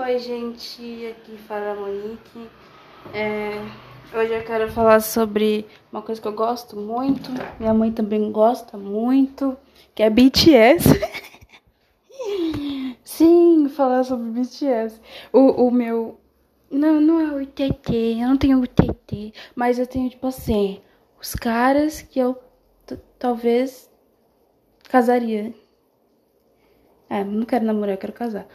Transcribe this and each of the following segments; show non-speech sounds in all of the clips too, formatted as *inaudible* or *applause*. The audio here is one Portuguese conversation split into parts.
Oi, gente, aqui fala a Monique. É, hoje eu quero falar sobre uma coisa que eu gosto muito, minha mãe também gosta muito, que é BTS. *laughs* Sim, falar sobre BTS. O, o meu. Não, não é o TT, eu não tenho o TT, mas eu tenho, tipo assim, os caras que eu talvez casaria. É, não quero namorar, eu quero casar.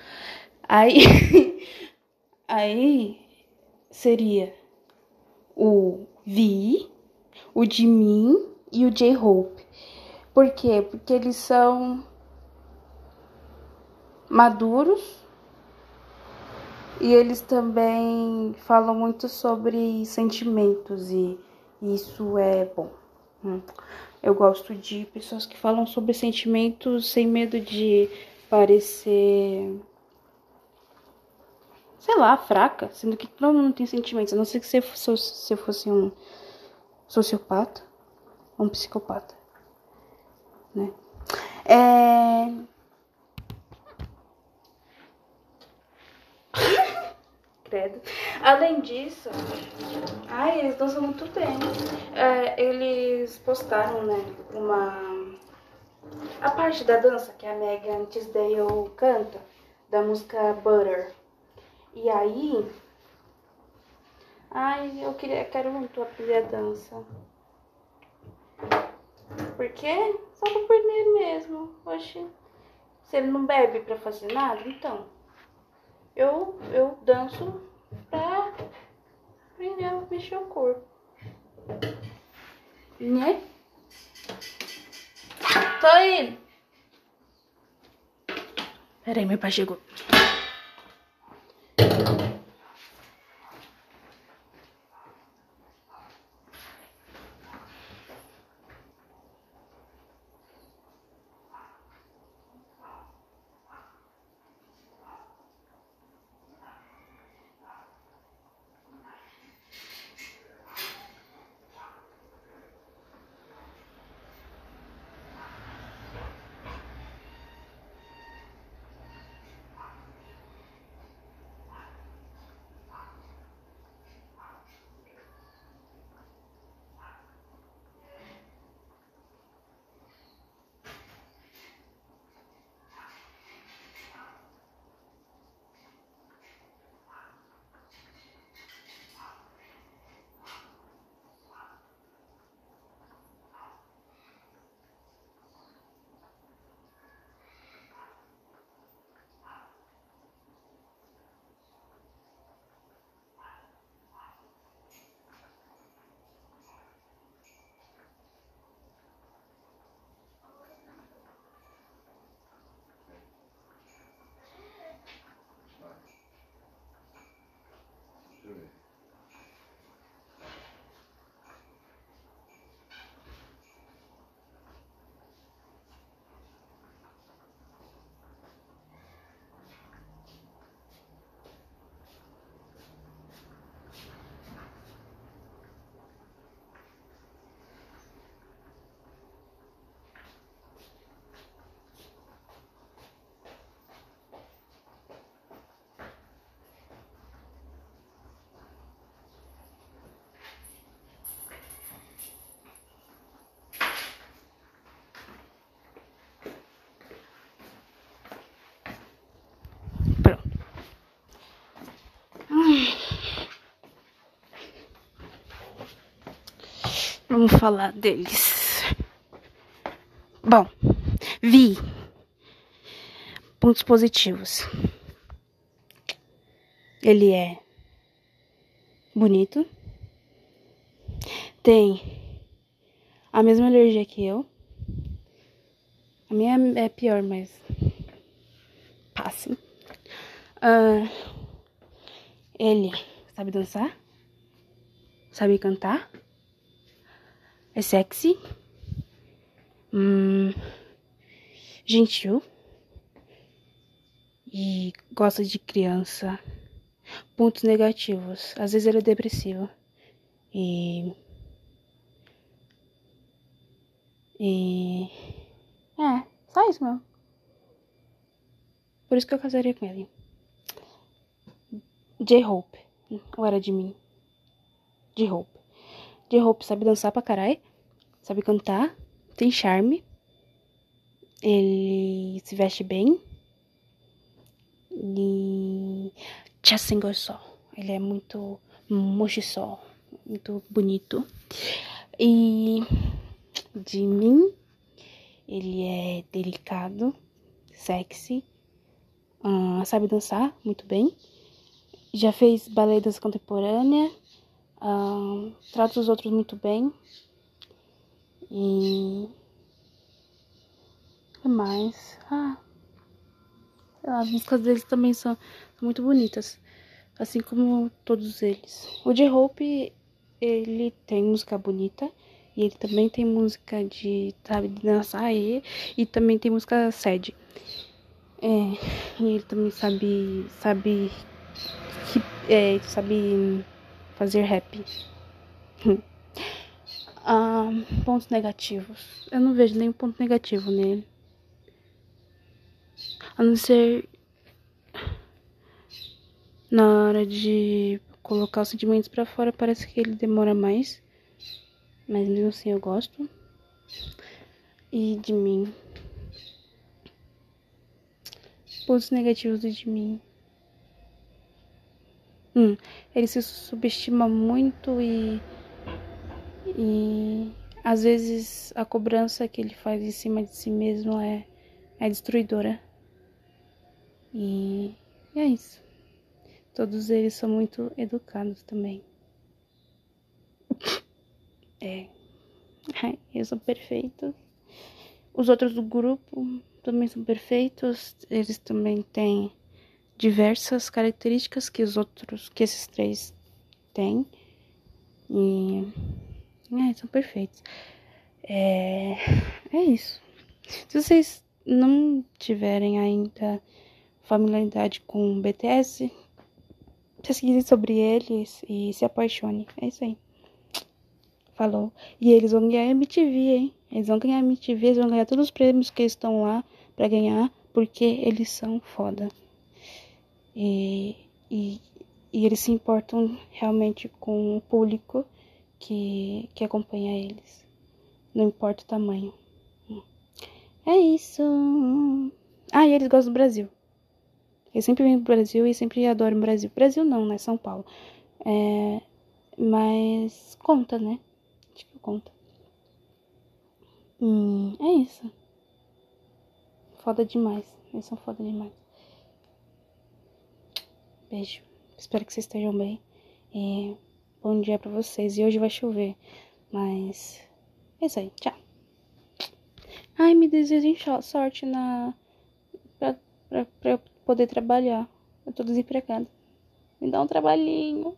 Aí, *laughs* aí seria o Vi, o Jimin e o J-Hope. Por quê? Porque eles são maduros e eles também falam muito sobre sentimentos e isso é bom. Hum. Eu gosto de pessoas que falam sobre sentimentos sem medo de parecer sei lá, fraca, sendo que todo mundo tem sentimentos, a não ser que você fosse, se fosse um sociopata ou um psicopata, né? É... *laughs* Credo. Além disso, ai, eles dançam muito bem. É, eles postaram, né, uma... A parte da dança que a Megan Tisdale canta, da música Butter. E aí. Ai, eu queria, quero muito aprender a dança. Por quê? Só pra aprender mesmo. Oxe. Se ele não bebe pra fazer nada, então. Eu, eu danço pra aprender a mexer o corpo. Né? Tô indo. Peraí, meu pai chegou. Vamos falar deles. Bom, vi pontos positivos. Ele é bonito. Tem a mesma alergia que eu. A minha é pior, mas passa. Uh, ele sabe dançar, sabe cantar é sexy, hum, gentil e gosta de criança. Pontos negativos. Às vezes ele é depressivo. E. E. É, só isso mesmo. Por isso que eu casaria com ele. J-Hope. Ou era de mim? J-Hope. J-Hope sabe dançar pra caralho. Sabe cantar. Tem charme. Ele se veste bem. E. Chassingor só. Ele é muito mochiçó. Muito bonito. E. De mim. Ele é delicado. Sexy. Uh, sabe dançar muito bem. Já fez balé dança contemporânea. Uh, trata os outros muito bem. E. Que mais? Ah. As músicas deles também são, são muito bonitas. Assim como todos eles. O J-Hope, ele tem música bonita. E ele também tem música de, sabe, de dançar aí. E também tem música sad. É, e ele também sabe, sabe, é, sabe fazer rap. *laughs* ah, pontos negativos. Eu não vejo nenhum ponto negativo nele. A não ser na hora de colocar os sentimentos para fora, parece que ele demora mais. Mas mesmo assim eu gosto. E de mim. Pontos negativos de mim. Hum, ele se subestima muito e. E às vezes a cobrança que ele faz em cima de si mesmo é, é destruidora. E, e é isso. Todos eles são muito educados também. É. Ai, eles são perfeitos. Os outros do grupo também são perfeitos. Eles também têm diversas características que os outros, que esses três têm. E é, são perfeitos. É, é isso. Se vocês não tiverem ainda familiaridade com BTS, pesquise sobre eles e se apaixone. É isso aí. Falou. E eles vão ganhar MTV, hein? Eles vão ganhar MTV, eles vão ganhar todos os prêmios que estão lá para ganhar, porque eles são foda. E, e, e, eles se importam realmente com o público que, que acompanha eles. Não importa o tamanho. É isso. Ah, e eles gostam do Brasil. Eles sempre vêm pro Brasil e sempre adoram o Brasil. Brasil não, né? São Paulo. É, mas conta, né? Acho que conta. Hum, é isso. Foda demais. Eles são foda demais. Beijo. Espero que vocês estejam bem. E bom dia pra vocês. E hoje vai chover. Mas é isso aí. Tchau. Ai, me desejem sorte na. Pra, pra, pra eu poder trabalhar. Eu tô desempregada. Me dá um trabalhinho.